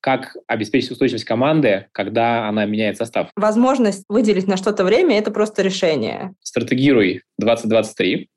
как обеспечить устойчивость команды, когда она меняет состав? Возможность выделить на что-то время – это просто решение. Стратегируй 2023.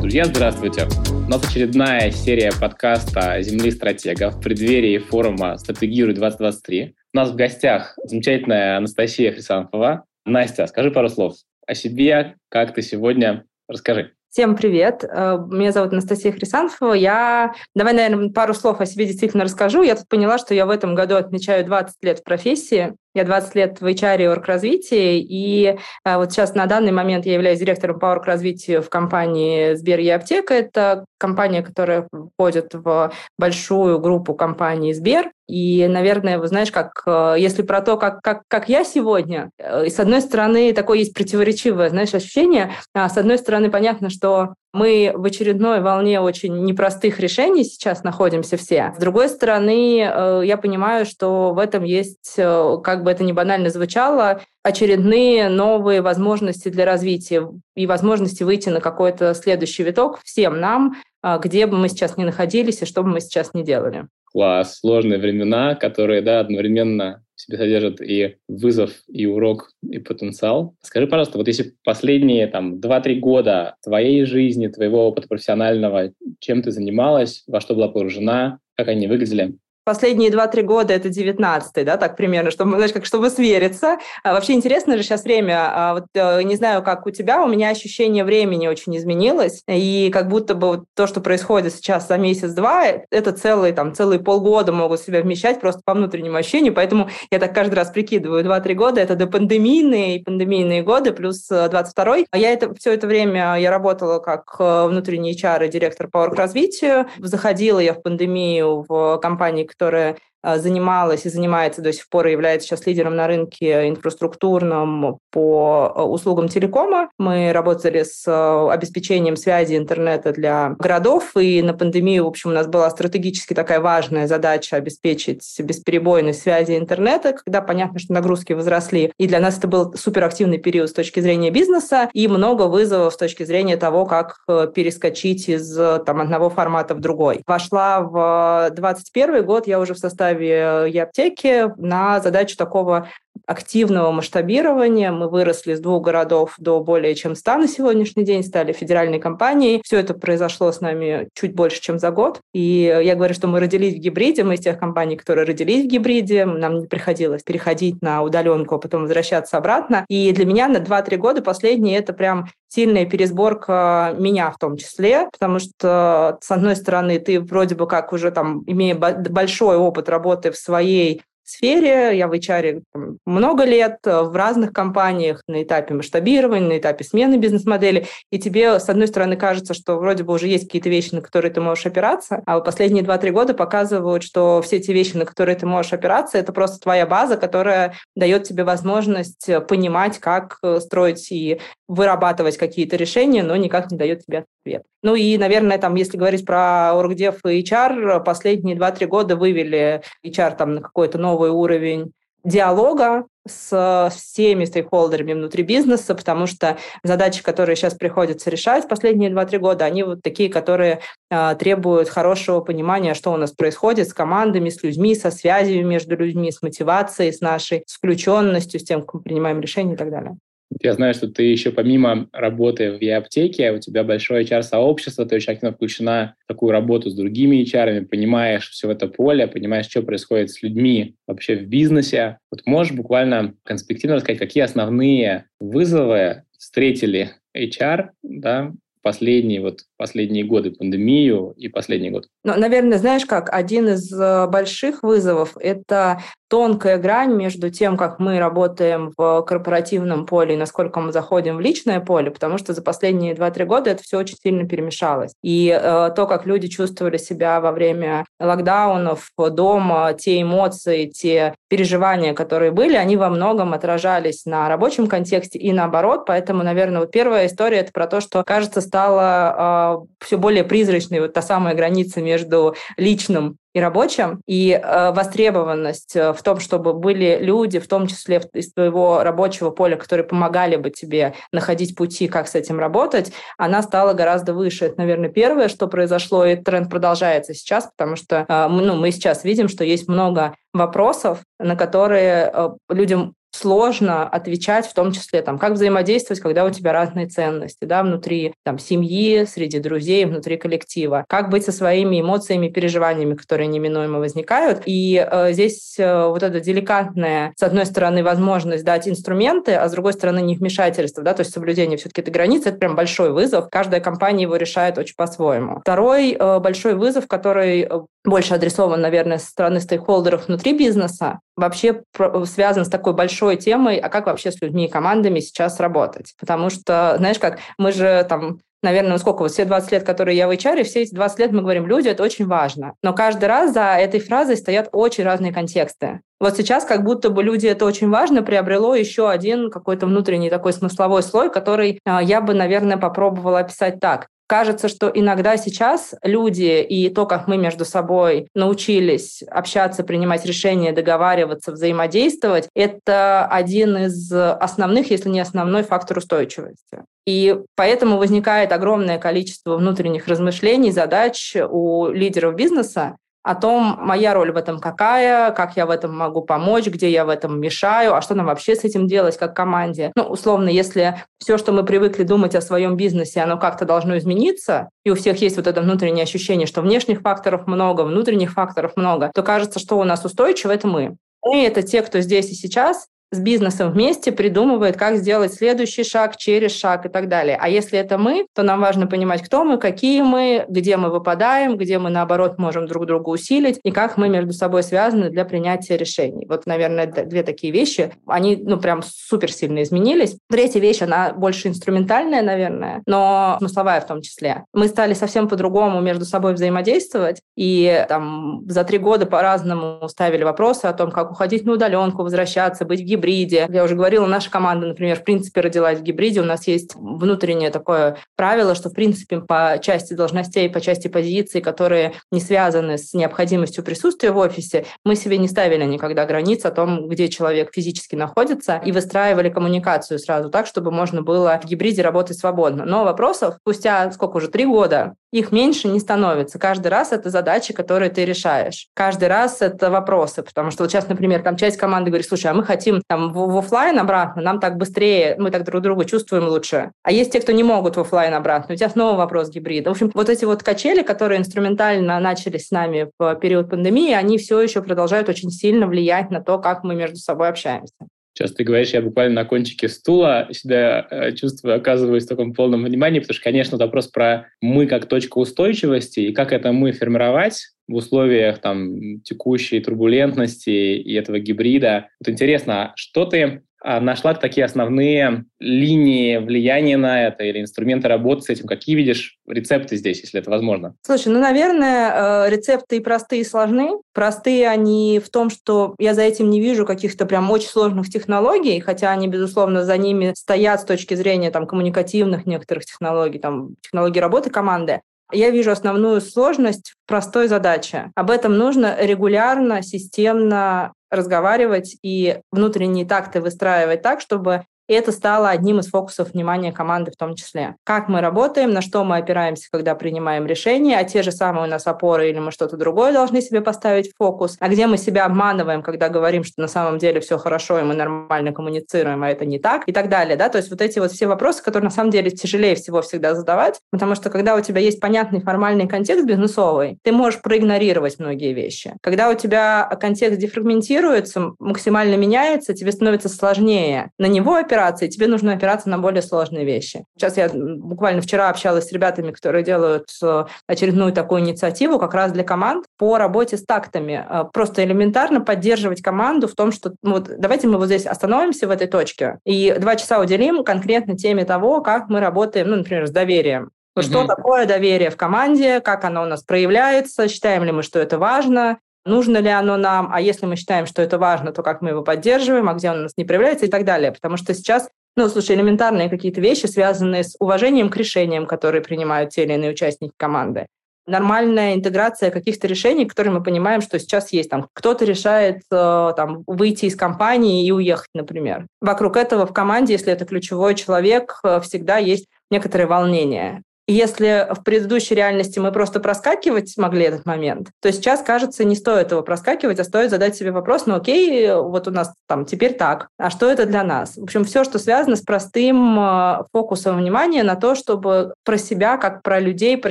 Друзья, здравствуйте! У нас очередная серия подкаста «Земли стратегов» в преддверии форума «Стратегируй 2023». У нас в гостях замечательная Анастасия Хрисанфова. Настя, скажи пару слов о себе, как ты сегодня, расскажи. Всем привет. Э, меня зовут Анастасия Хрисанфова. Я, давай, наверное, пару слов о себе действительно расскажу. Я тут поняла, что я в этом году отмечаю 20 лет в профессии. Я 20 лет в HR и орг-развитии, и а, вот сейчас на данный момент я являюсь директором по орг-развитию в компании Сбер и Аптека. Это компания, которая входит в большую группу компаний Сбер. И, наверное, вы знаешь, как э, если про то, как, как, как я сегодня, э, с одной стороны, такое есть противоречивое, знаешь, ощущение, а с одной стороны, понятно, что мы в очередной волне очень непростых решений сейчас находимся все. С другой стороны, э, я понимаю, что в этом есть, как бы это ни банально звучало, очередные новые возможности для развития и возможности выйти на какой-то следующий виток всем нам, где бы мы сейчас ни находились и что бы мы сейчас ни делали. Класс, сложные времена, которые, да, одновременно в себе содержат и вызов, и урок, и потенциал. Скажи, пожалуйста, вот если последние там 2-3 года твоей жизни, твоего опыта профессионального, чем ты занималась, во что была погружена, как они выглядели? Последние 2-3 года это 19-й, да, так примерно, чтобы, знаешь, как, чтобы свериться. А вообще интересно же сейчас время, а вот, э, не знаю, как у тебя, у меня ощущение времени очень изменилось, и как будто бы вот то, что происходит сейчас за месяц-два, это целый, там, целые полгода могут себя вмещать просто по внутреннему ощущению, поэтому я так каждый раз прикидываю, 2-3 года это до пандемийные и пандемийные годы, плюс 22-й. А я это, все это время я работала как э, внутренний HR и директор по развитию. Заходила я в пандемию в компании, ktoré занималась и занимается до сих пор и является сейчас лидером на рынке инфраструктурном по а, услугам телекома. Мы работали с а, обеспечением связи интернета для городов, и на пандемию, в общем, у нас была стратегически такая важная задача обеспечить бесперебойность связи интернета, когда понятно, что нагрузки возросли. И для нас это был суперактивный период с точки зрения бизнеса и много вызовов с точки зрения того, как э, перескочить из там, одного формата в другой. Вошла в 2021 год, я уже в составе составе Яптеки на задачу такого активного масштабирования. Мы выросли с двух городов до более чем ста на сегодняшний день, стали федеральной компанией. Все это произошло с нами чуть больше, чем за год. И я говорю, что мы родились в гибриде, мы из тех компаний, которые родились в гибриде, нам не приходилось переходить на удаленку, а потом возвращаться обратно. И для меня на 2-3 года последние это прям сильная пересборка меня в том числе, потому что, с одной стороны, ты вроде бы как уже там, имея большой опыт работы в своей сфере. Я в HR много лет э, в разных компаниях на этапе масштабирования, на этапе смены бизнес-модели. И тебе, с одной стороны, кажется, что вроде бы уже есть какие-то вещи, на которые ты можешь опираться, а последние 2-3 года показывают, что все эти вещи, на которые ты можешь опираться, это просто твоя база, которая дает тебе возможность э, понимать, как э, строить и вырабатывать какие-то решения, но никак не дает тебе ответ. Ну и, наверное, там, если говорить про оргдев и HR, последние 2-3 года вывели HR там на какой-то новый уровень диалога с всеми стейкхолдерами внутри бизнеса, потому что задачи, которые сейчас приходится решать последние 2-3 года, они вот такие, которые э, требуют хорошего понимания, что у нас происходит с командами, с людьми, со связью между людьми, с мотивацией, с нашей, с включенностью, с тем, как мы принимаем решения и так далее. Я знаю, что ты еще помимо работы в e-аптеке, у тебя большое HR-сообщество, ты очень активно включена в такую работу с другими HR, понимаешь все это поле, понимаешь, что происходит с людьми вообще в бизнесе. Вот можешь буквально конспективно рассказать, какие основные вызовы встретили HR да, последние, вот, последние годы, пандемию и последний год? Ну, наверное, знаешь как, один из э, больших вызовов – это тонкая грань между тем, как мы работаем в корпоративном поле и насколько мы заходим в личное поле, потому что за последние 2-3 года это все очень сильно перемешалось. И э, то, как люди чувствовали себя во время локдаунов дома, те эмоции, те переживания, которые были, они во многом отражались на рабочем контексте и наоборот. Поэтому, наверное, вот первая история – это про то, что, кажется, стало стала все более призрачной вот та самая граница между личным и рабочим, и э, востребованность э, в том, чтобы были люди, в том числе из твоего рабочего поля, которые помогали бы тебе находить пути, как с этим работать, она стала гораздо выше. Это, наверное, первое, что произошло, и тренд продолжается сейчас, потому что э, ну, мы сейчас видим, что есть много вопросов, на которые э, людям сложно отвечать, в том числе, там, как взаимодействовать, когда у тебя разные ценности, да, внутри там, семьи, среди друзей, внутри коллектива, как быть со своими эмоциями, переживаниями, которые неминуемо возникают. И э, здесь э, вот эта деликатная, с одной стороны, возможность дать инструменты, а с другой стороны, не вмешательство, да, то есть соблюдение все-таки этой границы, это прям большой вызов. Каждая компания его решает очень по-своему. Второй э, большой вызов, который э, больше адресован, наверное, со стороны стейкхолдеров внутри бизнеса, вообще связан с такой большой темой, а как вообще с людьми и командами сейчас работать. Потому что, знаешь, как мы же там наверное, ну сколько, вот все 20 лет, которые я в HR, все эти 20 лет мы говорим, люди, это очень важно. Но каждый раз за этой фразой стоят очень разные контексты. Вот сейчас как будто бы люди это очень важно приобрело еще один какой-то внутренний такой смысловой слой, который а, я бы, наверное, попробовала описать так. Кажется, что иногда сейчас люди и то, как мы между собой научились общаться, принимать решения, договариваться, взаимодействовать, это один из основных, если не основной фактор устойчивости. И поэтому возникает огромное количество внутренних размышлений, задач у лидеров бизнеса, о том, моя роль в этом какая, как я в этом могу помочь, где я в этом мешаю, а что нам вообще с этим делать как команде. Ну, условно, если все, что мы привыкли думать о своем бизнесе, оно как-то должно измениться, и у всех есть вот это внутреннее ощущение, что внешних факторов много, внутренних факторов много, то кажется, что у нас устойчиво, это мы. Мы — это те, кто здесь и сейчас, с бизнесом вместе придумывает, как сделать следующий шаг через шаг и так далее. А если это мы, то нам важно понимать, кто мы, какие мы, где мы выпадаем, где мы, наоборот, можем друг друга усилить, и как мы между собой связаны для принятия решений. Вот, наверное, две такие вещи, они, ну, прям супер сильно изменились. Третья вещь, она больше инструментальная, наверное, но смысловая в том числе. Мы стали совсем по-другому между собой взаимодействовать, и там за три года по-разному ставили вопросы о том, как уходить на удаленку, возвращаться, быть в гибриде. Я уже говорила, наша команда, например, в принципе родилась в гибриде. У нас есть внутреннее такое правило, что, в принципе, по части должностей, по части позиций, которые не связаны с необходимостью присутствия в офисе, мы себе не ставили никогда границ о том, где человек физически находится, и выстраивали коммуникацию сразу так, чтобы можно было в гибриде работать свободно. Но вопросов спустя, сколько уже, три года, их меньше не становится. Каждый раз это задачи, которые ты решаешь. Каждый раз это вопросы, потому что вот сейчас, например, там часть команды говорит, слушай, а мы хотим там в, в офлайн обратно, нам так быстрее, мы так друг друга чувствуем лучше. А есть те, кто не могут в офлайн обратно. У тебя снова вопрос гибрида. В общем, вот эти вот качели, которые инструментально начались с нами в период пандемии, они все еще продолжают очень сильно влиять на то, как мы между собой общаемся. Сейчас ты говоришь, я буквально на кончике стула себя э, чувствую, оказываюсь в таком полном внимании, потому что, конечно, вопрос про мы как точка устойчивости и как это мы формировать в условиях там текущей турбулентности и этого гибрида. Вот интересно, а что ты нашла такие основные линии влияния на это или инструменты работы с этим? Какие видишь рецепты здесь, если это возможно? Слушай, ну, наверное, э, рецепты и простые, и сложны. Простые они в том, что я за этим не вижу каких-то прям очень сложных технологий, хотя они, безусловно, за ними стоят с точки зрения там, коммуникативных некоторых технологий, там, технологий работы команды. Я вижу основную сложность в простой задаче. Об этом нужно регулярно, системно разговаривать и внутренние такты выстраивать так, чтобы и это стало одним из фокусов внимания команды в том числе. Как мы работаем, на что мы опираемся, когда принимаем решения, а те же самые у нас опоры или мы что-то другое должны себе поставить в фокус, а где мы себя обманываем, когда говорим, что на самом деле все хорошо, и мы нормально коммуницируем, а это не так, и так далее. Да? То есть вот эти вот все вопросы, которые на самом деле тяжелее всего всегда задавать, потому что когда у тебя есть понятный формальный контекст бизнесовый, ты можешь проигнорировать многие вещи. Когда у тебя контекст дефрагментируется, максимально меняется, тебе становится сложнее на него опираться, операции, тебе нужно опираться на более сложные вещи. Сейчас я буквально вчера общалась с ребятами, которые делают э, очередную такую инициативу как раз для команд по работе с тактами. Э, просто элементарно поддерживать команду в том, что ну, вот, давайте мы вот здесь остановимся в этой точке и два часа уделим конкретно теме того, как мы работаем, ну, например, с доверием. Что mm-hmm. такое доверие в команде, как оно у нас проявляется, считаем ли мы, что это важно, нужно ли оно нам, а если мы считаем, что это важно, то как мы его поддерживаем, а где он у нас не проявляется и так далее. Потому что сейчас Ну, слушай, элементарные какие-то вещи, связанные с уважением к решениям, которые принимают те или иные участники команды нормальная интеграция каких-то решений, которые мы понимаем, что сейчас есть. Там кто-то решает э, там, выйти из компании и уехать, например. Вокруг этого в команде, если это ключевой человек, э, всегда есть некоторое волнение если в предыдущей реальности мы просто проскакивать могли этот момент, то сейчас, кажется, не стоит его проскакивать, а стоит задать себе вопрос, ну окей, вот у нас там теперь так, а что это для нас? В общем, все, что связано с простым э, фокусом внимания на то, чтобы про себя, как про людей, про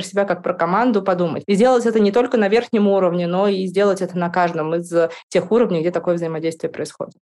себя, как про команду подумать. И сделать это не только на верхнем уровне, но и сделать это на каждом из тех уровней, где такое взаимодействие происходит.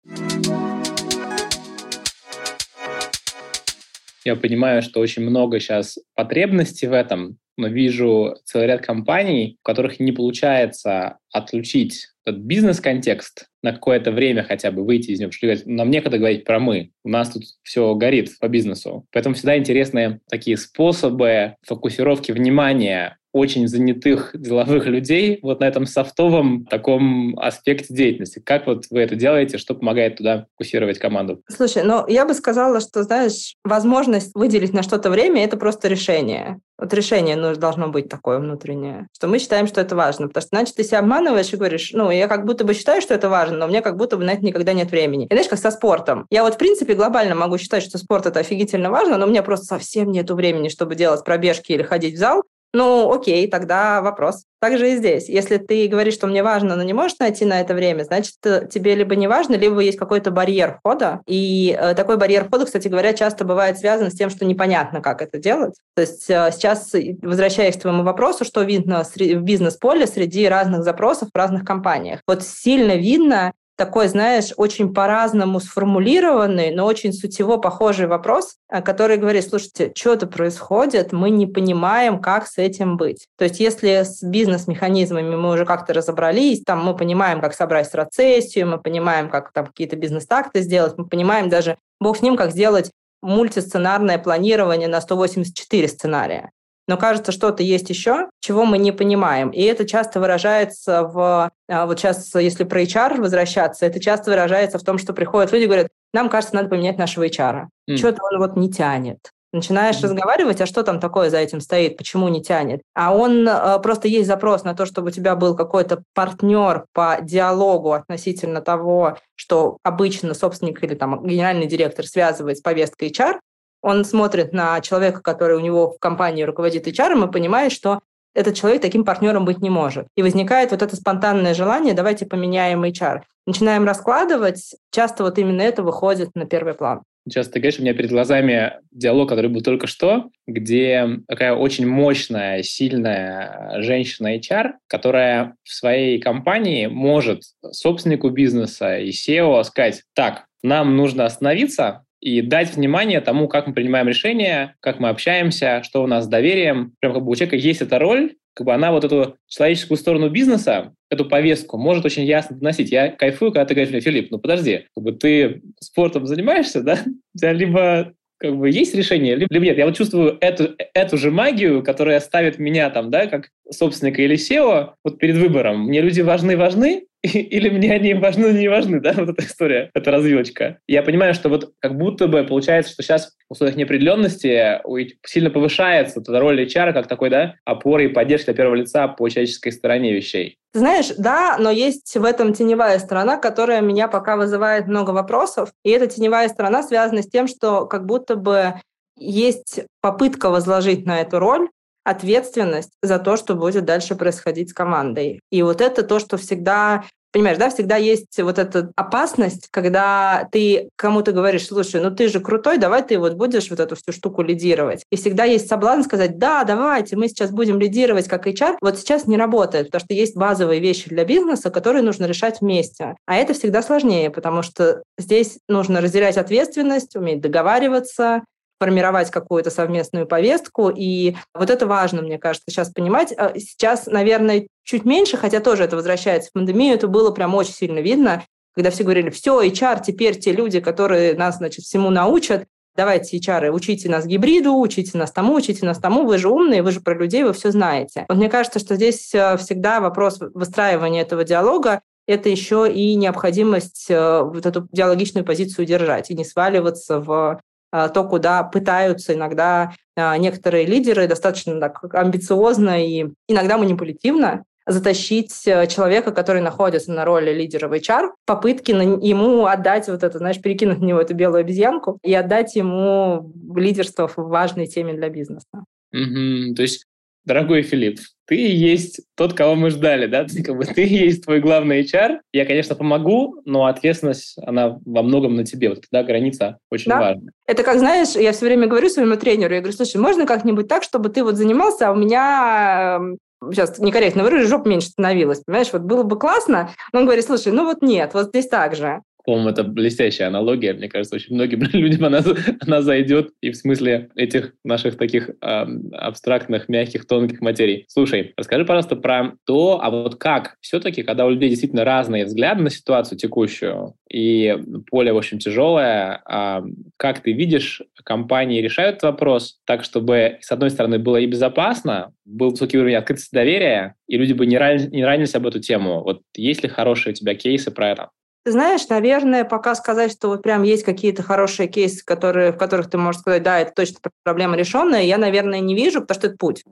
Я понимаю, что очень много сейчас потребностей в этом, но вижу целый ряд компаний, у которых не получается отключить этот бизнес-контекст на какое-то время хотя бы выйти из него, что нам некогда говорить про мы, у нас тут все горит по бизнесу. Поэтому всегда интересны такие способы фокусировки внимания очень занятых деловых людей вот на этом софтовом таком аспекте деятельности. Как вот вы это делаете, что помогает туда фокусировать команду? Слушай, ну я бы сказала, что, знаешь, возможность выделить на что-то время – это просто решение. Вот решение ну, должно быть такое внутреннее, что мы считаем, что это важно. Потому что, значит, ты себя обманываешь и говоришь, ну, я как будто бы считаю, что это важно, но мне как будто бы на это никогда нет времени. И знаешь, как со спортом. Я вот, в принципе, глобально могу считать, что спорт – это офигительно важно, но у меня просто совсем нету времени, чтобы делать пробежки или ходить в зал. Ну, окей, тогда вопрос. Так же и здесь. Если ты говоришь, что мне важно, но не можешь найти на это время, значит, э, тебе либо не важно, либо есть какой-то барьер входа. И э, такой барьер входа, кстати говоря, часто бывает связан с тем, что непонятно, как это делать. То есть э, сейчас, возвращаясь к твоему вопросу, что видно в бизнес-поле среди разных запросов в разных компаниях. Вот сильно видно такой, знаешь, очень по-разному сформулированный, но очень сутево похожий вопрос, который говорит, слушайте, что-то происходит, мы не понимаем, как с этим быть. То есть если с бизнес-механизмами мы уже как-то разобрались, там мы понимаем, как собрать страцессию, мы понимаем, как там какие-то бизнес-такты сделать, мы понимаем даже, бог с ним, как сделать мультисценарное планирование на 184 сценария но кажется, что-то есть еще, чего мы не понимаем. И это часто выражается в... А, вот сейчас, если про HR возвращаться, это часто выражается в том, что приходят люди и говорят, нам кажется, надо поменять нашего HR. Mm. Что-то он вот не тянет. Начинаешь mm. разговаривать, а что там такое за этим стоит, почему не тянет. А он э, просто есть запрос на то, чтобы у тебя был какой-то партнер по диалогу относительно того, что обычно собственник или там генеральный директор связывает с повесткой HR, он смотрит на человека, который у него в компании руководит HR, и понимает, что этот человек таким партнером быть не может. И возникает вот это спонтанное желание, давайте поменяем HR. Начинаем раскладывать, часто вот именно это выходит на первый план. Сейчас ты говоришь, у меня перед глазами диалог, который был только что, где такая очень мощная, сильная женщина HR, которая в своей компании может собственнику бизнеса и SEO сказать, так, нам нужно остановиться, и дать внимание тому, как мы принимаем решения, как мы общаемся, что у нас с доверием. Прям как бы у человека есть эта роль, как бы она вот эту человеческую сторону бизнеса, эту повестку может очень ясно доносить. Я кайфую, когда ты говоришь мне, Филипп, ну подожди, как бы ты спортом занимаешься, да? У тебя либо как бы есть решение, либо нет. Я вот чувствую эту, эту же магию, которая ставит меня там, да, как собственника или SEO, вот перед выбором. Мне люди важны-важны, или мне они важны, не важны, да, вот эта история, эта развилочка. Я понимаю, что вот как будто бы получается, что сейчас в условиях неопределенности сильно повышается эта роль HR как такой, да, опоры и поддержки от первого лица по человеческой стороне вещей. Знаешь, да, но есть в этом теневая сторона, которая меня пока вызывает много вопросов. И эта теневая сторона связана с тем, что как будто бы есть попытка возложить на эту роль ответственность за то, что будет дальше происходить с командой. И вот это то, что всегда Понимаешь, да, всегда есть вот эта опасность, когда ты кому-то говоришь, слушай, ну ты же крутой, давай ты вот будешь вот эту всю штуку лидировать. И всегда есть соблазн сказать, да, давайте, мы сейчас будем лидировать как HR. Вот сейчас не работает, потому что есть базовые вещи для бизнеса, которые нужно решать вместе. А это всегда сложнее, потому что здесь нужно разделять ответственность, уметь договариваться, формировать какую-то совместную повестку. И вот это важно, мне кажется, сейчас понимать. А сейчас, наверное, чуть меньше, хотя тоже это возвращается в пандемию, это было прям очень сильно видно, когда все говорили, все, HR, теперь те люди, которые нас, значит, всему научат, давайте, HR, учите нас гибриду, учите нас тому, учите нас тому, вы же умные, вы же про людей, вы все знаете. Вот мне кажется, что здесь э, всегда вопрос выстраивания этого диалога, это еще и необходимость э, вот эту диалогичную позицию держать и не сваливаться в то, куда пытаются иногда некоторые лидеры достаточно так амбициозно и иногда манипулятивно затащить э, человека, который находится на роли лидера в HR, попытки на ему отдать вот это, знаешь, перекинуть на него эту белую обезьянку и отдать ему лидерство в важной теме для бизнеса. То есть дорогой Филипп, ты есть тот, кого мы ждали, да? Ты, как бы, ты есть твой главный HR. Я, конечно, помогу, но ответственность, она во многом на тебе. Вот тогда граница очень да? важна. Это как, знаешь, я все время говорю своему тренеру, я говорю, слушай, можно как-нибудь так, чтобы ты вот занимался, а у меня эм, сейчас некорректно выражусь, жоп меньше становилась, понимаешь, вот было бы классно, но он говорит, слушай, ну вот нет, вот здесь так же. По-моему, это блестящая аналогия. Мне кажется, очень многим людям она, она зайдет и в смысле этих наших таких э, абстрактных, мягких, тонких материй. Слушай, расскажи, пожалуйста, про то, а вот как все-таки, когда у людей действительно разные взгляды на ситуацию текущую, и поле, в общем, тяжелое, э, как ты видишь, компании решают этот вопрос так, чтобы, с одной стороны, было и безопасно, был высокий уровень открытости доверия, и люди бы не, ран, не ранились об эту тему. Вот есть ли хорошие у тебя кейсы про это? Знаешь, наверное, пока сказать, что вот прям есть какие-то хорошие кейсы, которые, в которых ты можешь сказать, да, это точно проблема решенная, я, наверное, не вижу, потому что это путь.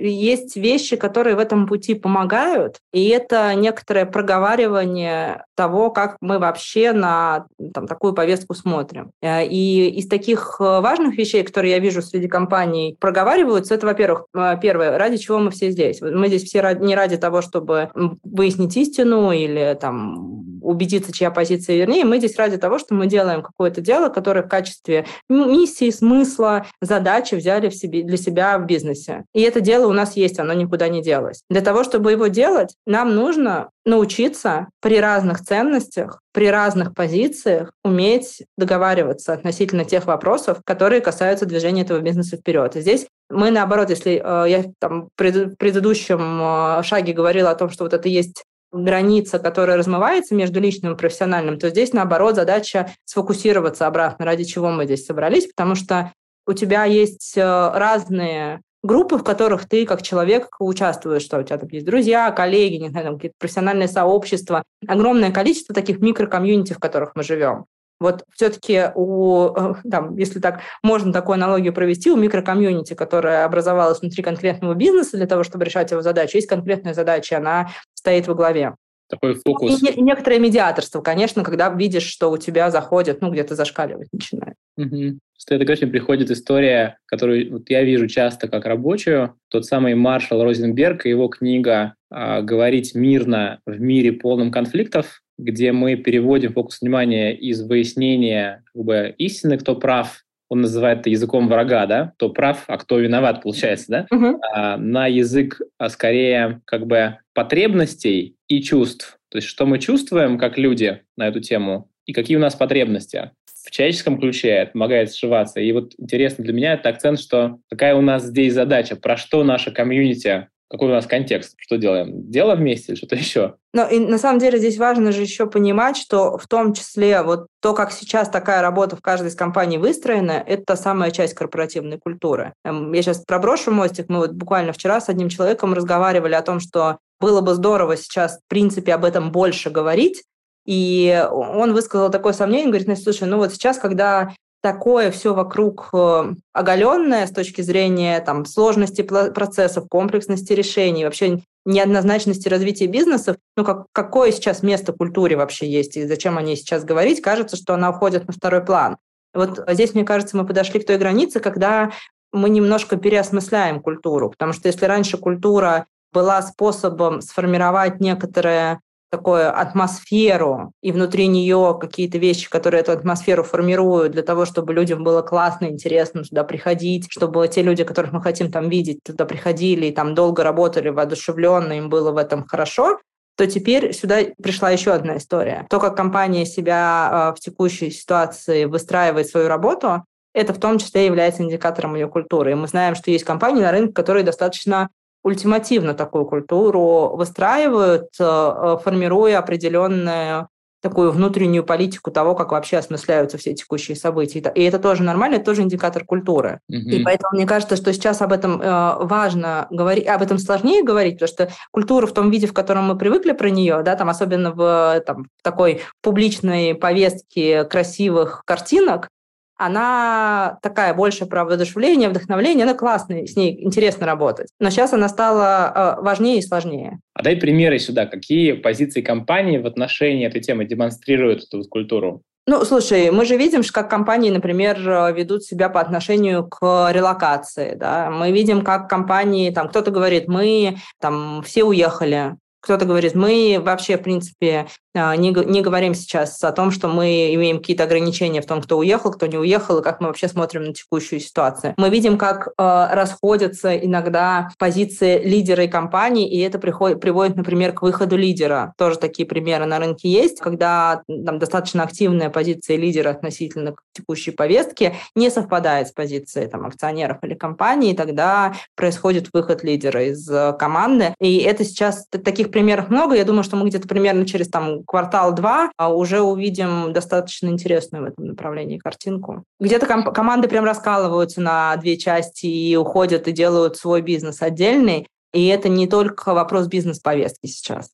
Есть вещи, которые в этом пути помогают, и это некоторое проговаривание того, как мы вообще на там, такую повестку смотрим. Э, и из таких э, важных вещей, которые я вижу среди компаний, проговариваются, это, во-первых, э, первое, ради чего мы все здесь. Мы здесь все не ради того, чтобы выяснить истину или там убедиться позиция, чья позиция вернее. Мы здесь ради того, что мы делаем какое-то дело, которое в качестве миссии, смысла, задачи взяли в себе, для себя в бизнесе. И это дело у нас есть, оно никуда не делось. Для того, чтобы его делать, нам нужно научиться при разных ценностях, при разных позициях уметь договариваться относительно тех вопросов, которые касаются движения этого бизнеса вперед. И здесь мы, наоборот, если э, я там в предыдущем э, шаге говорила о том, что вот это есть граница, которая размывается между личным и профессиональным, то здесь, наоборот, задача сфокусироваться обратно, ради чего мы здесь собрались, потому что у тебя есть э, разные группы, в которых ты как человек участвуешь, что у тебя там есть друзья, коллеги, не знаю, там какие-то профессиональные сообщества, огромное количество таких микрокомьюнити, в которых мы живем. Вот все-таки у, э, там, если так можно такую аналогию провести, у микрокомьюнити, которая образовалась внутри конкретного бизнеса для того, чтобы решать его задачу, есть конкретная задача, она стоит во главе. Такой фокус. И, некоторое медиаторство, конечно, когда видишь, что у тебя заходит, ну, где-то зашкаливать начинает. Угу. Это, конечно, приходит история, которую вот я вижу часто как рабочую. Тот самый маршал Розенберг и его книга а, «Говорить мирно в мире полном конфликтов», где мы переводим фокус внимания из выяснения как бы, истины, кто прав, он называет это языком врага, да, кто прав, а кто виноват, получается, да, uh-huh. а, на язык а, скорее как бы потребностей и чувств. То есть что мы чувствуем как люди на эту тему и какие у нас потребности. В человеческом ключе это помогает сшиваться. И вот интересно для меня это акцент, что какая у нас здесь задача, про что наша комьюнити какой у нас контекст? Что делаем? Дело вместе или что-то еще? Но и на самом деле здесь важно же еще понимать, что в том числе вот то, как сейчас такая работа в каждой из компаний выстроена, это та самая часть корпоративной культуры. Эм, я сейчас проброшу мостик. Мы вот буквально вчера с одним человеком разговаривали о том, что было бы здорово сейчас, в принципе, об этом больше говорить, и он высказал такое сомнение, говорит, ну, слушай, ну вот сейчас, когда такое все вокруг э, оголенное с точки зрения там, сложности процессов, комплексности решений, вообще неоднозначности развития бизнесов, ну как, какое сейчас место культуре вообще есть и зачем о ней сейчас говорить, кажется, что она уходит на второй план. Вот здесь, мне кажется, мы подошли к той границе, когда мы немножко переосмысляем культуру, потому что если раньше культура была способом сформировать некоторое такую атмосферу, и внутри нее какие-то вещи, которые эту атмосферу формируют для того, чтобы людям было классно, интересно туда приходить, чтобы те люди, которых мы хотим там видеть, туда приходили и там долго работали воодушевленно, им было в этом хорошо, то теперь сюда пришла еще одна история. То, как компания себя а, в текущей ситуации выстраивает свою работу, это в том числе является индикатором ее культуры. И мы знаем, что есть компании на рынке, которые достаточно ультимативно такую культуру выстраивают, э, э, формируя определенную такую внутреннюю политику того, как вообще осмысляются все текущие события. И это тоже нормально, это тоже индикатор культуры. Mm-hmm. И поэтому мне кажется, что сейчас об этом э, важно говорить, об этом сложнее говорить, потому что культура в том виде, в котором мы привыкли про нее, да, там особенно в там, такой публичной повестке красивых картинок, она такая больше про воодушевление, вдохновление, она классная, с ней интересно работать. Но сейчас она стала э, важнее и сложнее. А дай примеры сюда. Какие позиции компании в отношении этой темы демонстрируют эту культуру? Ну, слушай, мы же видим, как компании, например, ведут себя по отношению к релокации. Да? Мы видим, как компании, там кто-то говорит, мы там все уехали, кто-то говорит, мы вообще, в принципе, а, не, не говорим сейчас о том, что мы имеем какие-то ограничения в том, кто уехал, кто не уехал, и как мы вообще смотрим на текущую ситуацию. Мы видим, как э, расходятся иногда позиции лидера и компании, и это приходит, приводит, например, к выходу лидера. Тоже такие примеры на рынке есть, когда там достаточно активная позиция лидера относительно текущей повестке не совпадает с позицией там, акционеров или компании, и тогда происходит выход лидера из э, команды. И это сейчас таких примеров много. Я думаю, что мы где-то примерно через там квартал-два а уже увидим достаточно интересную в этом направлении картинку. Где-то ком- команды прям раскалываются на две части и уходят и делают свой бизнес отдельный. И это не только вопрос бизнес-повестки сейчас.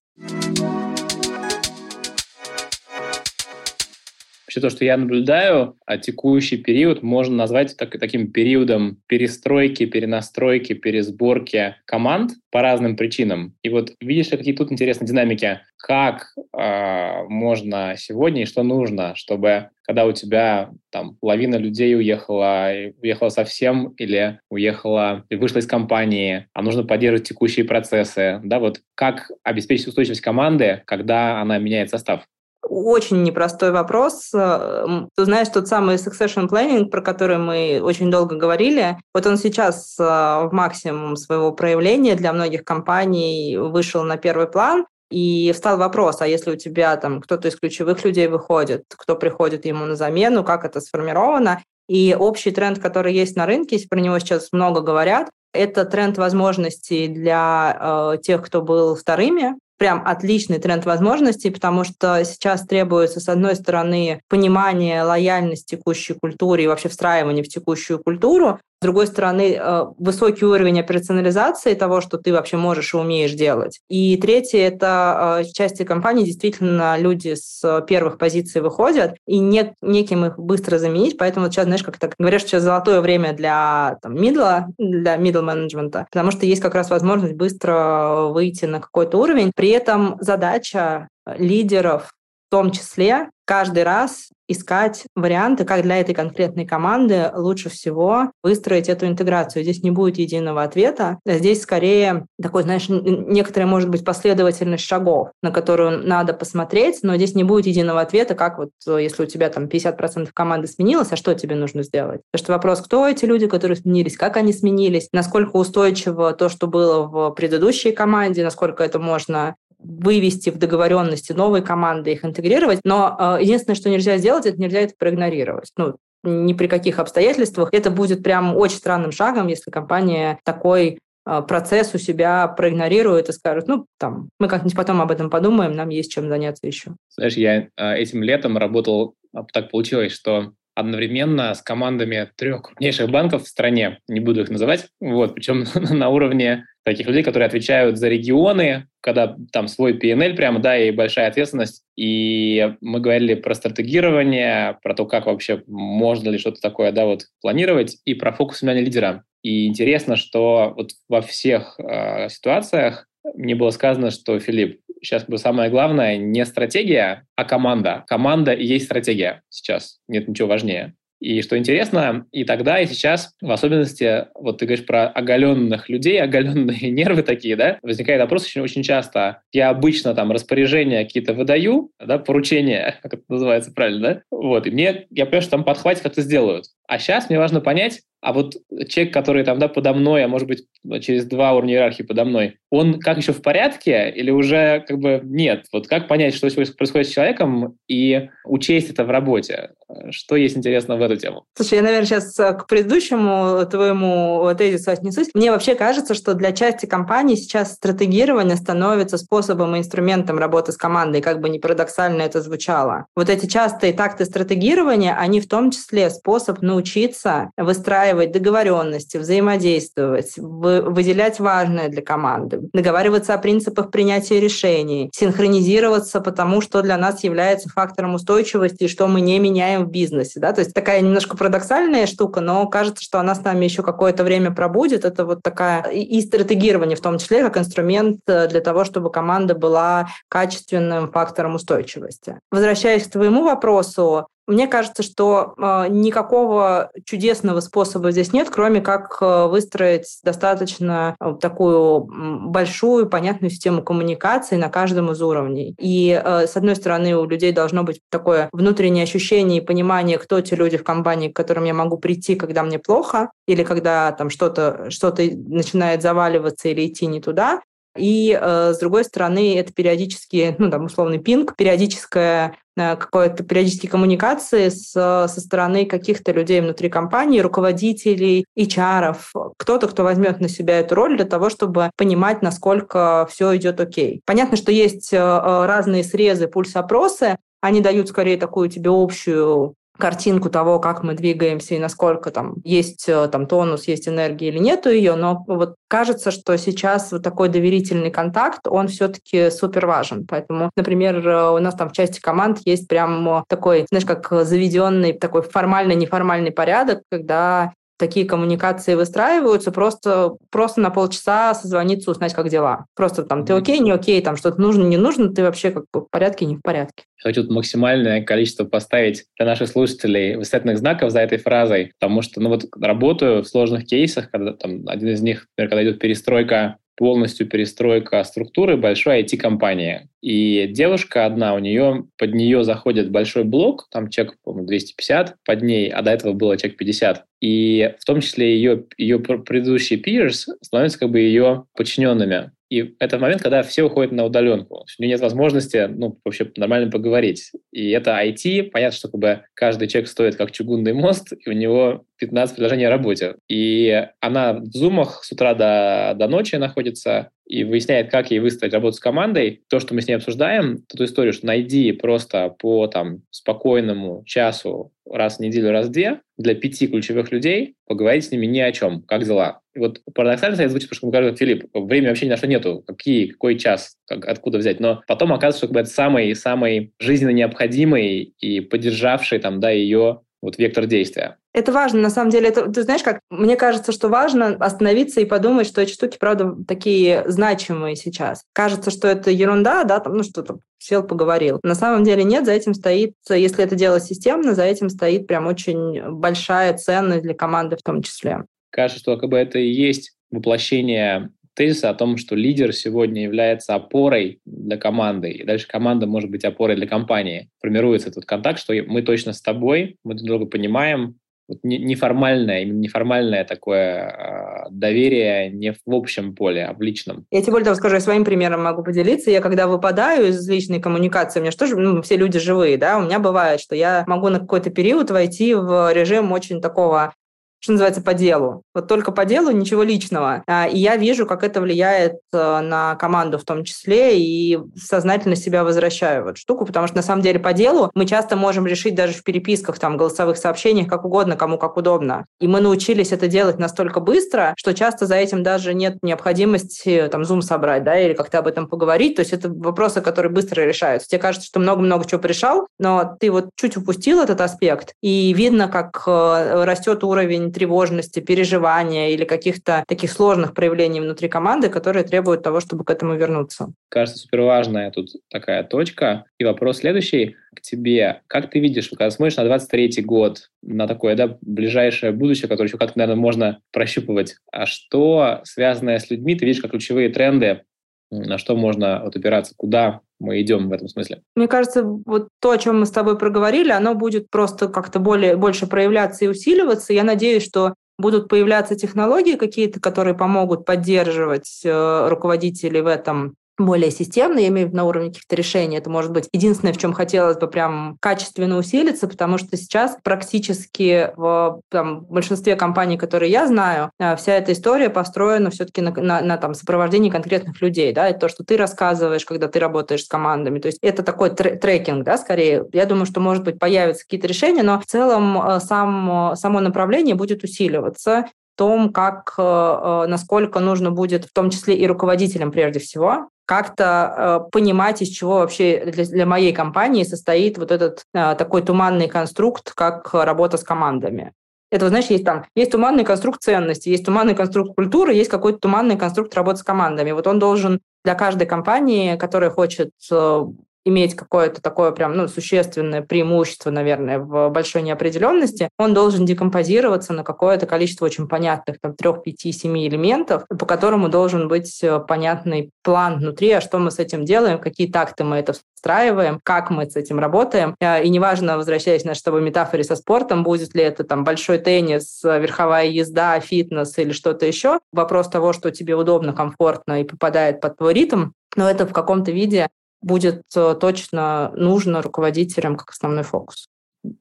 Вообще то, что я наблюдаю, а текущий период можно назвать так, таким периодом перестройки, перенастройки, пересборки команд по разным причинам. И вот видишь ли какие тут интересные динамики? Как э, можно сегодня и что нужно, чтобы когда у тебя там половина людей уехала, уехала совсем или уехала, вышла из компании, а нужно поддерживать текущие процессы, да, вот как обеспечить устойчивость команды, когда она меняет состав? Очень непростой вопрос. Ты знаешь, тот самый succession planning, про который мы очень долго говорили, вот он сейчас э, в максимум своего проявления для многих компаний вышел на первый план. И встал вопрос, а если у тебя там кто-то из ключевых людей выходит, кто приходит ему на замену, как это сформировано? И общий тренд, который есть на рынке, про него сейчас много говорят, это тренд возможностей для э, тех, кто был вторыми, прям отличный тренд возможностей, потому что сейчас требуется, с одной стороны, понимание, лояльность текущей культуре и вообще встраивание в текущую культуру, с другой стороны, э, высокий уровень операционализации того, что ты вообще можешь и умеешь делать. И третье – это э, части компании действительно люди с первых позиций выходят, и не, неким их быстро заменить, поэтому сейчас, знаешь, как так говорят, что сейчас золотое время для там, мидла, для middle менеджмента, потому что есть как раз возможность быстро выйти на какой-то уровень. При этом задача лидеров в том числе каждый раз искать варианты, как для этой конкретной команды лучше всего выстроить эту интеграцию. Здесь не будет единого ответа. Здесь скорее такой, знаешь, некоторая, может быть, последовательность шагов, на которую надо посмотреть, но здесь не будет единого ответа, как вот э, если у тебя там 50% команды сменилось, а что тебе нужно сделать? Потому что вопрос, кто эти люди, которые сменились, как они сменились, насколько устойчиво то, что было в предыдущей команде, насколько это можно вывести в договоренности новые команды, их интегрировать. Но э, единственное, что нельзя сделать, это нельзя это проигнорировать. Ну, ни при каких обстоятельствах. Это будет прям очень странным шагом, если компания такой э, процесс у себя проигнорирует и скажет, ну, там, мы как-нибудь потом об этом подумаем, нам есть чем заняться еще. Знаешь, я э, этим летом работал, так получилось, что одновременно с командами трех крупнейших банков в стране, не буду их называть, вот, причем на уровне таких людей, которые отвечают за регионы, когда там свой PNL прямо, да, и большая ответственность. И мы говорили про стратегирование, про то, как вообще можно ли что-то такое, да, вот планировать, и про фокус внимания лидера. И интересно, что вот во всех э, ситуациях мне было сказано, что, Филипп, сейчас самое главное не стратегия, а команда. Команда и есть стратегия сейчас. Нет ничего важнее. И что интересно, и тогда, и сейчас, в особенности, вот ты говоришь про оголенных людей, оголенные нервы такие, да, возникает вопрос очень, очень часто. Я обычно там распоряжения какие-то выдаю, да, поручения, как это называется правильно, да, вот, и мне, я понимаю, что там подхватить как-то сделают. А сейчас мне важно понять, а вот человек, который там, да, подо мной, а может быть, через два уровня иерархии подо мной, он как еще в порядке или уже как бы нет? Вот как понять, что происходит с человеком и учесть это в работе? Что есть интересно в эту тему? Слушай, я, наверное, сейчас э, к предыдущему твоему тезису отнесусь. Мне вообще кажется, что для части компаний сейчас стратегирование становится способом и инструментом работы с командой, как бы не парадоксально это звучало. Вот эти частые такты стратегирования, они в том числе способ научиться выстраивать выстраивать договоренности, взаимодействовать, выделять важное для команды, договариваться о принципах принятия решений, синхронизироваться по тому, что для нас является фактором устойчивости и что мы не меняем в бизнесе. Да? То есть такая немножко парадоксальная штука, но кажется, что она с нами еще какое-то время пробудет. Это вот такая и стратегирование в том числе как инструмент э, для того, чтобы команда была качественным фактором устойчивости. Возвращаясь к твоему вопросу, мне кажется, что э, никакого чудесного способа здесь нет, кроме как э, выстроить достаточно э, такую большую, понятную систему коммуникации на каждом из уровней. И, э, с одной стороны, у людей должно быть такое внутреннее ощущение и понимание, кто те люди в компании, к которым я могу прийти, когда мне плохо, или когда там что-то что начинает заваливаться или идти не туда. И, э, с другой стороны, это периодически, ну, там, условный пинг, периодическая э, какой-то периодические коммуникации с, со стороны каких-то людей внутри компании, руководителей, HR, кто-то, кто возьмет на себя эту роль для того, чтобы понимать, насколько все идет окей. Понятно, что есть э, разные срезы, пульс-опросы, они дают скорее такую тебе общую картинку того, как мы двигаемся и насколько там есть э, там тонус, есть энергия или нету ее, но вот кажется, что сейчас вот такой доверительный контакт, он все-таки супер важен. Поэтому, например, э, у нас там в части команд есть прям такой, знаешь, как заведенный такой формально-неформальный порядок, когда такие коммуникации выстраиваются, просто, просто на полчаса созвониться, узнать, как дела. Просто там ты окей, не окей, там что-то нужно, не нужно, ты вообще как бы в порядке, не в порядке. Хочу тут максимальное количество поставить для наших слушателей восклицательных знаков за этой фразой, потому что, ну вот, работаю в сложных кейсах, когда там один из них, например, когда идет перестройка полностью перестройка структуры большой IT-компании. И девушка одна, у нее, под нее заходит большой блок, там чек, по-моему, 250 под ней, а до этого было чек 50. И в том числе ее, ее предыдущие peers становятся как бы ее подчиненными. И это момент, когда все уходят на удаленку. У нее нет возможности ну, вообще нормально поговорить. И это IT. Понятно, что как бы, каждый человек стоит как чугунный мост, и у него 15 предложений о работе. И она в зумах с утра до, до ночи находится и выясняет, как ей выстроить работу с командой. То, что мы с ней обсуждаем, ту историю, что найди просто по там, спокойному часу раз в неделю, раз в две, для пяти ключевых людей поговорить с ними ни о чем, как дела. И вот парадоксально это звучит, потому что мы говорим, Филипп, времени вообще ни на что нету, какие, какой час, как, откуда взять. Но потом оказывается, что это самый, самый жизненно необходимый и поддержавший там, да, ее вот вектор действия. Это важно, на самом деле. Это, ты знаешь, как мне кажется, что важно остановиться и подумать, что эти штуки, правда, такие значимые сейчас. Кажется, что это ерунда, да, там, ну что то сел, поговорил. На самом деле нет, за этим стоит, если это дело системно, за этим стоит прям очень большая ценность для команды в том числе. Кажется, что как бы это и есть воплощение тезиса о том, что лидер сегодня является опорой для команды, и дальше команда может быть опорой для компании. Формируется этот контакт, что мы точно с тобой, мы друг друга понимаем, вот неформальное, именно неформальное такое э, доверие не в общем поле, а в личном. Я тебе более того скажу, я своим примером могу поделиться. Я когда выпадаю из личной коммуникации, у меня же тоже, ну, все люди живые, да, у меня бывает, что я могу на какой-то период войти в режим очень такого что называется, по делу. Вот только по делу, ничего личного. А, и я вижу, как это влияет э, на команду в том числе, и сознательно себя возвращаю в эту штуку, потому что на самом деле по делу мы часто можем решить даже в переписках, там, голосовых сообщениях, как угодно, кому как удобно. И мы научились это делать настолько быстро, что часто за этим даже нет необходимости там Zoom собрать, да, или как-то об этом поговорить. То есть это вопросы, которые быстро решаются. Тебе кажется, что много-много чего порешал, но ты вот чуть упустил этот аспект, и видно, как э, растет уровень тревожности, переживания или каких-то таких сложных проявлений внутри команды, которые требуют того, чтобы к этому вернуться. Кажется, супер важная тут такая точка. И вопрос следующий к тебе. Как ты видишь, когда смотришь на 23 год, на такое да, ближайшее будущее, которое еще как-то, наверное, можно прощупывать, а что, связанное с людьми, ты видишь как ключевые тренды, на что можно вот опираться, куда мы идем в этом смысле. Мне кажется, вот то, о чем мы с тобой проговорили, оно будет просто как-то более, больше проявляться и усиливаться. Я надеюсь, что будут появляться технологии какие-то, которые помогут поддерживать э, руководителей в этом более системно, я имею в виду на уровне каких-то решений. Это может быть единственное, в чем хотелось бы прям качественно усилиться, потому что сейчас практически в там, большинстве компаний, которые я знаю, а, вся эта история построена все-таки на, на, на там, сопровождении конкретных людей. Да? Это то, что ты рассказываешь, когда ты работаешь с командами. То есть это такой трекинг, да, скорее. Я думаю, что, может быть, появятся какие-то решения, но в целом а, сам, само направление будет усиливаться том, как, э, насколько нужно будет, в том числе и руководителям прежде всего, как-то э, понимать, из чего вообще для, для моей компании состоит вот этот э, такой туманный конструкт, как работа с командами. Это, знаешь, есть там, есть туманный конструкт ценностей, есть туманный конструкт культуры, есть какой-то туманный конструкт работы с командами. Вот он должен для каждой компании, которая хочет э, иметь какое-то такое прям ну, существенное преимущество, наверное, в большой неопределенности, он должен декомпозироваться на какое-то количество очень понятных, там, трех, пяти, семи элементов, по которому должен быть э, понятный план внутри, а что мы с этим делаем, какие такты мы это встраиваем, как мы с этим работаем. Э, и неважно, возвращаясь с тобой метафоре со спортом, будет ли это там большой теннис, верховая езда, фитнес или что-то еще, вопрос того, что тебе удобно, комфортно и попадает под твой ритм, но это в каком-то виде будет э, точно нужно руководителям как основной фокус.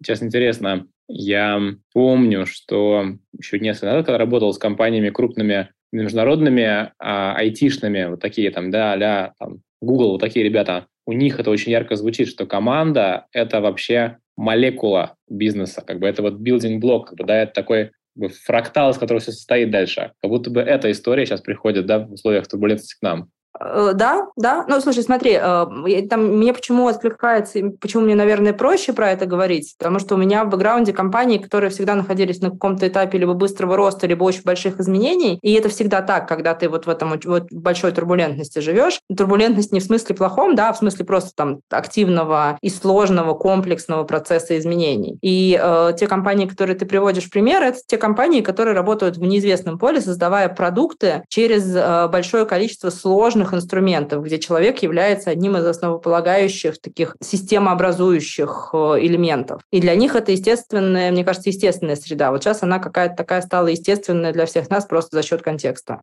Сейчас интересно, я помню, что еще несколько назад, когда работал с компаниями крупными международными, а, айтишными, вот такие там, да, а там, Google, вот такие ребята, у них это очень ярко звучит, что команда — это вообще молекула бизнеса, как бы это вот building блок, как бы, да, это такой как бы, фрактал, из которого все состоит дальше. Как будто бы эта история сейчас приходит, да, в условиях турбулентности к нам. Э, да, да. Ну, слушай, смотри, э, там мне почему откликается, почему мне, наверное, проще про это говорить, потому что у меня в бэкграунде компании, которые всегда находились на каком-то этапе либо быстрого роста, либо очень больших изменений, и это всегда так, когда ты вот в этом вот большой турбулентности живешь. Турбулентность не в смысле плохом, да, а в смысле просто там активного и сложного комплексного процесса изменений. И э, те компании, которые ты приводишь в пример, это те компании, которые работают в неизвестном поле, создавая продукты через э, большое количество сложных сложных инструментов, где человек является одним из основополагающих таких системообразующих э, элементов. И для них это естественная, мне кажется, естественная среда. Вот сейчас она какая-то такая стала естественная для всех нас просто за счет контекста.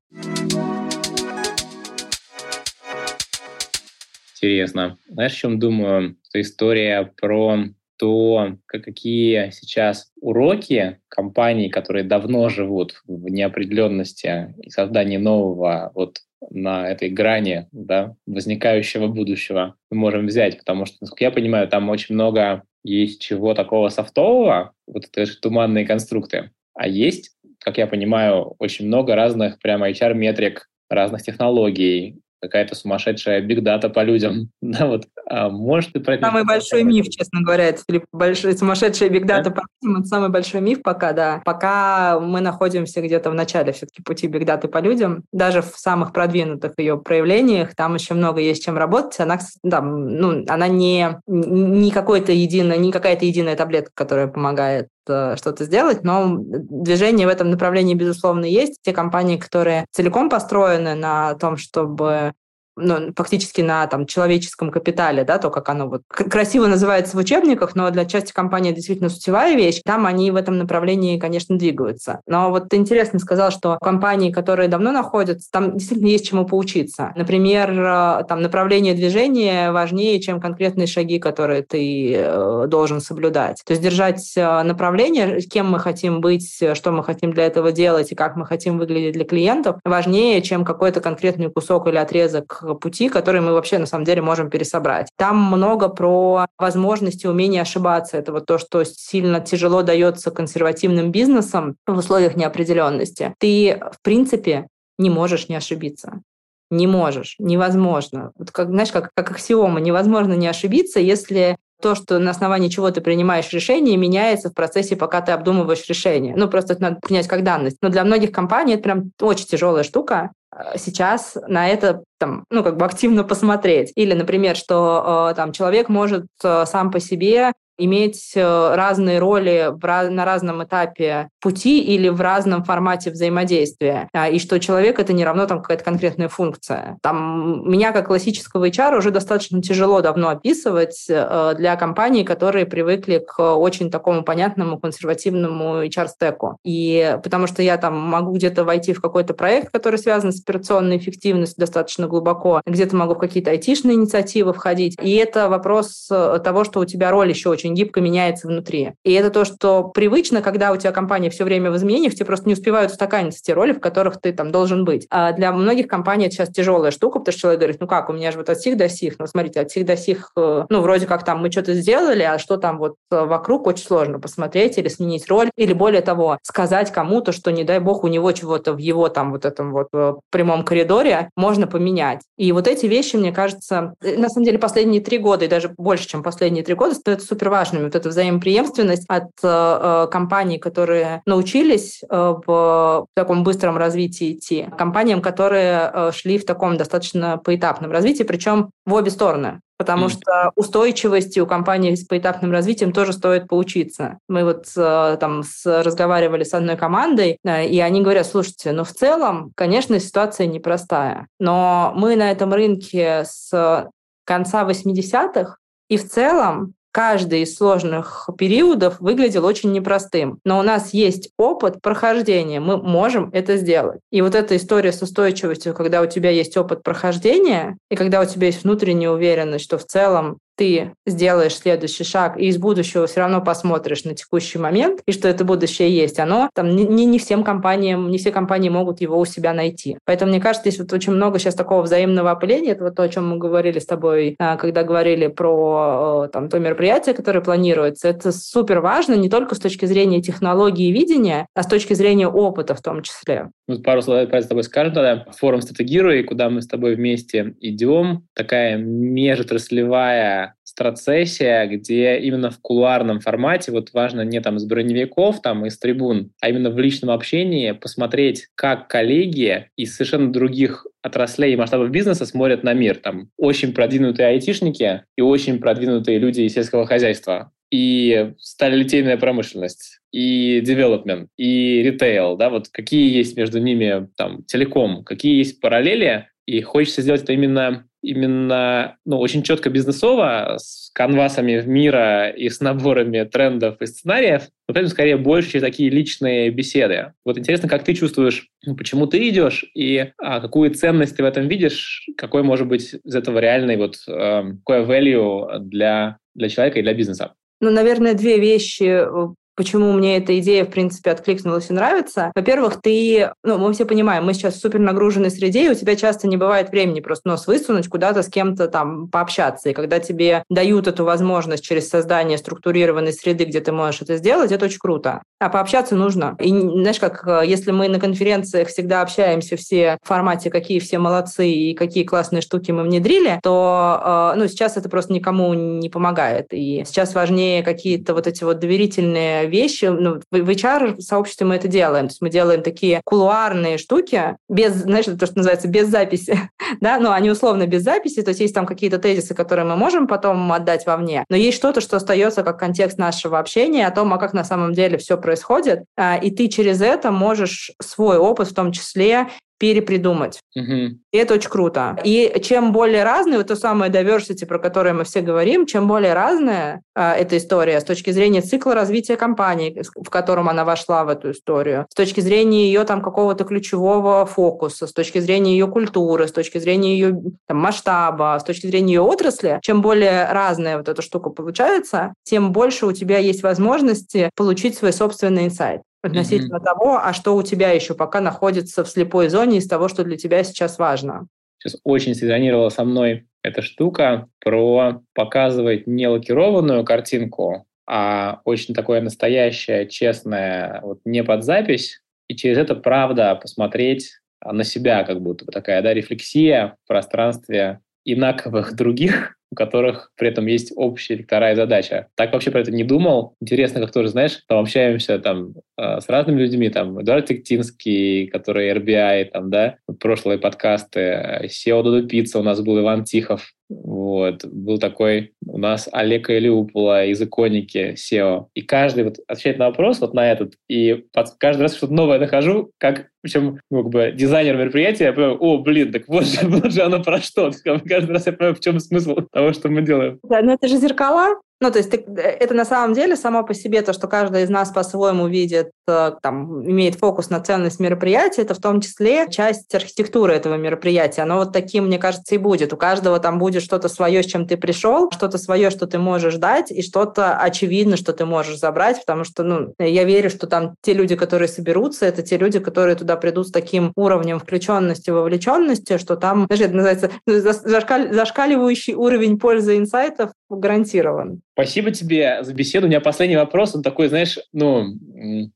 Интересно. Знаешь, о чем думаю? Что история про то, какие сейчас уроки компаний, которые давно живут в неопределенности и создании нового вот на этой грани да, возникающего будущего мы можем взять, потому что, насколько я понимаю, там очень много есть чего такого софтового, вот это же туманные конструкты, а есть, как я понимаю, очень много разных прямо HR-метрик, разных технологий, какая-то сумасшедшая бигдата по людям. Да, вот. А может, ты про. Самый большой миф, честно говоря, это, Филипп, большой, сумасшедшая бигдата да? по людям, это самый большой миф пока, да. Пока мы находимся где-то в начале все-таки пути бигдаты по людям, даже в самых продвинутых ее проявлениях, там еще много есть чем работать. Она, да, ну, она не, не какой-то единая, не какая-то единая таблетка, которая помогает что-то сделать, но движение в этом направлении, безусловно, есть. Те компании, которые целиком построены на том, чтобы ну, фактически на там, человеческом капитале, да, то, как оно вот красиво называется в учебниках, но для части компании действительно сутевая вещь, там они в этом направлении, конечно, двигаются. Но вот ты интересно сказал, что компании, которые давно находятся, там действительно есть чему поучиться. Например, э, там направление движения важнее, чем конкретные шаги, которые ты э, должен соблюдать. То есть держать э, направление, кем мы хотим быть, что мы хотим для этого делать и как мы хотим выглядеть для клиентов, важнее, чем какой-то конкретный кусок или отрезок пути, которые мы вообще на самом деле можем пересобрать. Там много про возможности, умение ошибаться. Это вот то, что сильно тяжело дается консервативным бизнесам в условиях неопределенности. Ты, в принципе, не можешь не ошибиться. Не можешь, невозможно. Вот как, знаешь, как, как аксиома, невозможно не ошибиться, если то, что на основании чего ты принимаешь решение, меняется в процессе, пока ты обдумываешь решение. Ну, просто это надо принять как данность. Но для многих компаний это прям очень тяжелая штука сейчас на это там, ну, как бы активно посмотреть. Или, например, что э, там человек может э, сам по себе иметь э, разные роли на разном этапе пути или в разном формате взаимодействия, а, и что человек это не равно там какая-то конкретная функция. Там меня как классического HR уже достаточно тяжело давно описывать э, для компаний, которые привыкли к очень такому понятному консервативному HR-стеку. И потому что я там могу где-то войти в какой-то проект, который связан с операционной эффективностью достаточно глубоко, где-то могу в какие-то айтишные инициативы входить. И это вопрос э, того, что у тебя роль еще очень гибко меняется внутри. И это то, что привычно, когда у тебя компания все время в изменениях, тебе просто не успевают устаканиться те роли, в которых ты там должен быть. А для многих компаний это сейчас тяжелая штука, потому что человек говорит, ну как, у меня же вот от сих до сих, ну смотрите, от сих до сих, э, ну вроде как там мы что-то сделали, а что там вот э, вокруг очень сложно посмотреть или сменить роль, или более того, сказать кому-то, что не дай бог у него чего-то в его там вот этом вот прямом коридоре можно поменять. И вот эти вещи, мне кажется, на самом деле последние три года и даже больше, чем последние три года, стоят супер важными. Вот эта взаимоприемственность от э, компаний, которые научились э, в таком быстром развитии идти, компаниям, которые э, шли в таком достаточно поэтапном развитии, причем в обе стороны потому mm. что устойчивости у компании с поэтапным развитием тоже стоит поучиться. Мы вот э, там с, разговаривали с одной командой, э, и они говорят, слушайте, ну в целом, конечно, ситуация непростая, но мы на этом рынке с конца 80-х, и в целом каждый из сложных периодов выглядел очень непростым. Но у нас есть опыт прохождения, мы можем это сделать. И вот эта история с устойчивостью, когда у тебя есть опыт прохождения, и когда у тебя есть внутренняя уверенность, что в целом ты сделаешь следующий шаг и из будущего все равно посмотришь на текущий момент, и что это будущее есть, оно там не, не всем компаниям, не все компании могут его у себя найти. Поэтому, мне кажется, здесь вот очень много сейчас такого взаимного опыления, это вот то, о чем мы говорили с тобой, а, когда говорили про там, то мероприятие, которое планируется. Это супер важно не только с точки зрения технологии и видения, а с точки зрения опыта в том числе. Вот пару слов с тобой скажем тогда. Форум «Стратегируй», куда мы с тобой вместе идем, такая межотраслевая страцессия, где именно в кулуарном формате, вот важно не там с броневиков, там из трибун, а именно в личном общении посмотреть, как коллеги из совершенно других отраслей и масштабов бизнеса смотрят на мир. Там очень продвинутые айтишники и очень продвинутые люди из сельского хозяйства и сталелитейная промышленность, и development, и ритейл, да, вот какие есть между ними там телеком, какие есть параллели, и хочется сделать это именно именно ну, очень четко бизнесово, с канвасами мира и с наборами трендов и сценариев, но при этом скорее больше такие личные беседы. Вот интересно, как ты чувствуешь, ну, почему ты идешь и а, какую ценность ты в этом видишь, какой может быть из этого реальный вот э, какое value для, для человека и для бизнеса? Ну, наверное, две вещи э, Почему мне эта идея, в принципе, откликнулась и нравится? Во-первых, ты, ну, мы все понимаем, мы сейчас в супер нагруженной среде, и у тебя часто не бывает времени просто нос высунуть, куда-то с кем-то там пообщаться. И когда тебе дают эту возможность через создание структурированной среды, где ты можешь это сделать, это очень круто. А пообщаться нужно. И знаешь, как э, если мы на конференциях всегда общаемся все в формате, какие все молодцы и какие классные штуки мы внедрили, то, э, ну, сейчас это просто никому не помогает. И сейчас важнее какие-то вот эти вот доверительные вещи. Ну, в HR-сообществе мы это делаем. То есть мы делаем такие кулуарные штуки без, знаешь, то, что называется, без записи. да, ну, они условно без записи, то есть есть там какие-то тезисы, которые мы можем потом отдать вовне, но есть что-то, что остается как контекст нашего общения о том, а как на самом деле все происходит, а, и ты через это можешь свой опыт в том числе перепридумать. Угу. И это очень круто. И чем более разные, вот то самое diversity, про которое мы все говорим, чем более разная э, эта история с точки зрения цикла развития компании, в котором она вошла в эту историю, с точки зрения ее там какого-то ключевого фокуса, с точки зрения ее культуры, с точки зрения ее там, масштаба, с точки зрения ее отрасли, чем более разная вот эта штука получается, тем больше у тебя есть возможности получить свой собственный инсайт относительно mm-hmm. того, а что у тебя еще пока находится в слепой зоне из того, что для тебя сейчас важно. Сейчас очень срезонировала со мной эта штука про показывать не лакированную картинку, а очень такое настоящее, честное, вот не под запись, и через это правда посмотреть на себя, как будто бы такая да, рефлексия в пространстве инаковых других, у которых при этом есть общая вторая задача. Так вообще про это не думал. Интересно, как тоже, знаешь, там общаемся там с разными людьми, там Эдуард Тектинский, который RBI, там, да, прошлые подкасты, SEO Додо Пицца у нас был Иван Тихов, вот, был такой у нас Олег Илюпула из Иконики SEO. И каждый вот отвечает на вопрос вот на этот, и под, каждый раз что-то новое нахожу, как причем, ну, как бы, дизайнер мероприятия, я понимаю, о, блин, так вот же, вот же оно про что. Каждый раз я понимаю, в чем смысл того, что мы делаем. Да, но это же зеркала, ну, то есть ты, это на самом деле само по себе то, что каждый из нас по-своему видит, э, там, имеет фокус на ценность мероприятия, это в том числе часть архитектуры этого мероприятия. Оно вот таким, мне кажется, и будет. У каждого там будет что-то свое, с чем ты пришел, что-то свое, что ты можешь дать, и что-то очевидно, что ты можешь забрать, потому что, ну, я верю, что там те люди, которые соберутся, это те люди, которые туда придут с таким уровнем включенности, вовлеченности, что там, знаешь, это называется зашкаливающий уровень пользы инсайтов гарантирован. Спасибо тебе за беседу. У меня последний вопрос, он такой, знаешь, ну,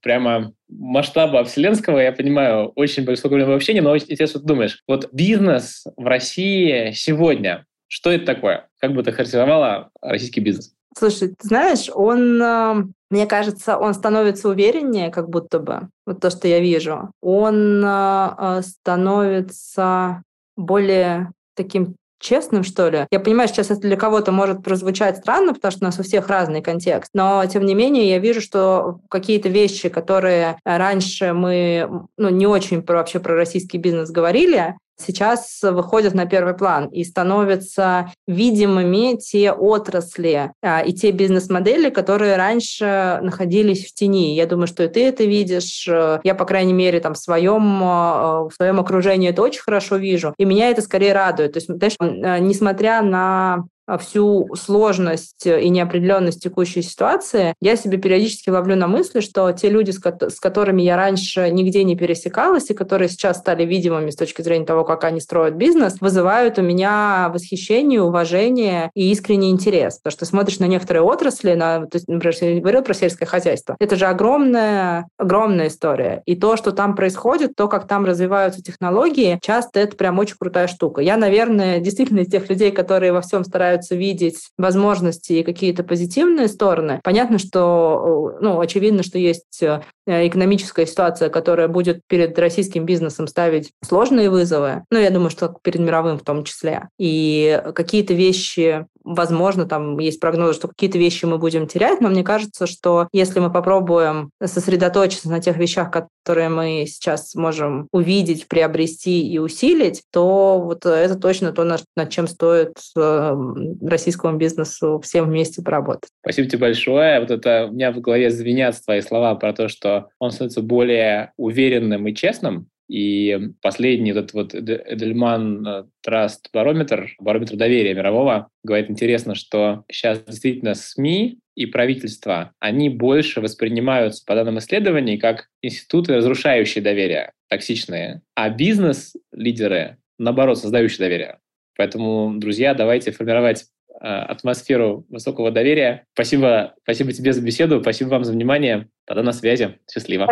прямо масштаба вселенского, я понимаю, очень время общения, но интересно, что ты думаешь. Вот бизнес в России сегодня, что это такое? Как бы ты характеризовала российский бизнес? Слушай, ты знаешь, он, э, мне кажется, он становится увереннее, как будто бы, вот то, что я вижу. Он э, э, становится более таким честным, что ли. Я понимаю, сейчас это для кого-то может прозвучать странно, потому что у нас у всех разный контекст, но тем не менее я вижу, что какие-то вещи, которые раньше мы ну, не очень про, вообще про российский бизнес говорили, сейчас выходят на первый план и становятся видимыми те отрасли а, и те бизнес-модели, которые раньше находились в тени. Я думаю, что и ты это видишь. Я, по крайней мере, там в своем, а, в своем окружении это очень хорошо вижу. И меня это скорее радует. То есть, знаешь, а, несмотря на всю сложность и неопределенность текущей ситуации, я себе периодически ловлю на мысли, что те люди, с, ко- с которыми я раньше нигде не пересекалась и которые сейчас стали видимыми с точки зрения того, как они строят бизнес, вызывают у меня восхищение, уважение и искренний интерес. Потому что смотришь на некоторые отрасли, на, то есть, например, я говорил про сельское хозяйство, это же огромная, огромная история. И то, что там происходит, то, как там развиваются технологии, часто это прям очень крутая штука. Я, наверное, действительно из тех людей, которые во всем стараются стараются видеть возможности и какие-то позитивные стороны. Понятно, что, ну, очевидно, что есть э, экономическая ситуация, которая будет перед российским бизнесом ставить сложные вызовы. Ну, я думаю, что перед мировым в том числе. И какие-то вещи возможно, там есть прогнозы, что какие-то вещи мы будем терять, но мне кажется, что если мы попробуем сосредоточиться на тех вещах, которые мы сейчас можем увидеть, приобрести и усилить, то вот это точно то, над чем стоит эм, российскому бизнесу всем вместе поработать. Спасибо тебе большое. Вот это у меня в голове звенят твои слова про то, что он становится более уверенным и честным, и последний этот вот Эдельман э, Trust барометр, барометр доверия мирового, говорит интересно, что сейчас действительно СМИ и правительства, они больше воспринимаются по данным исследований как институты, разрушающие доверие, токсичные, а бизнес-лидеры, наоборот, создающие доверие. Поэтому, друзья, давайте формировать э, атмосферу высокого доверия. Спасибо, спасибо тебе за беседу, спасибо вам за внимание. Тогда на связи. Счастливо.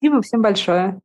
Спасибо всем большое.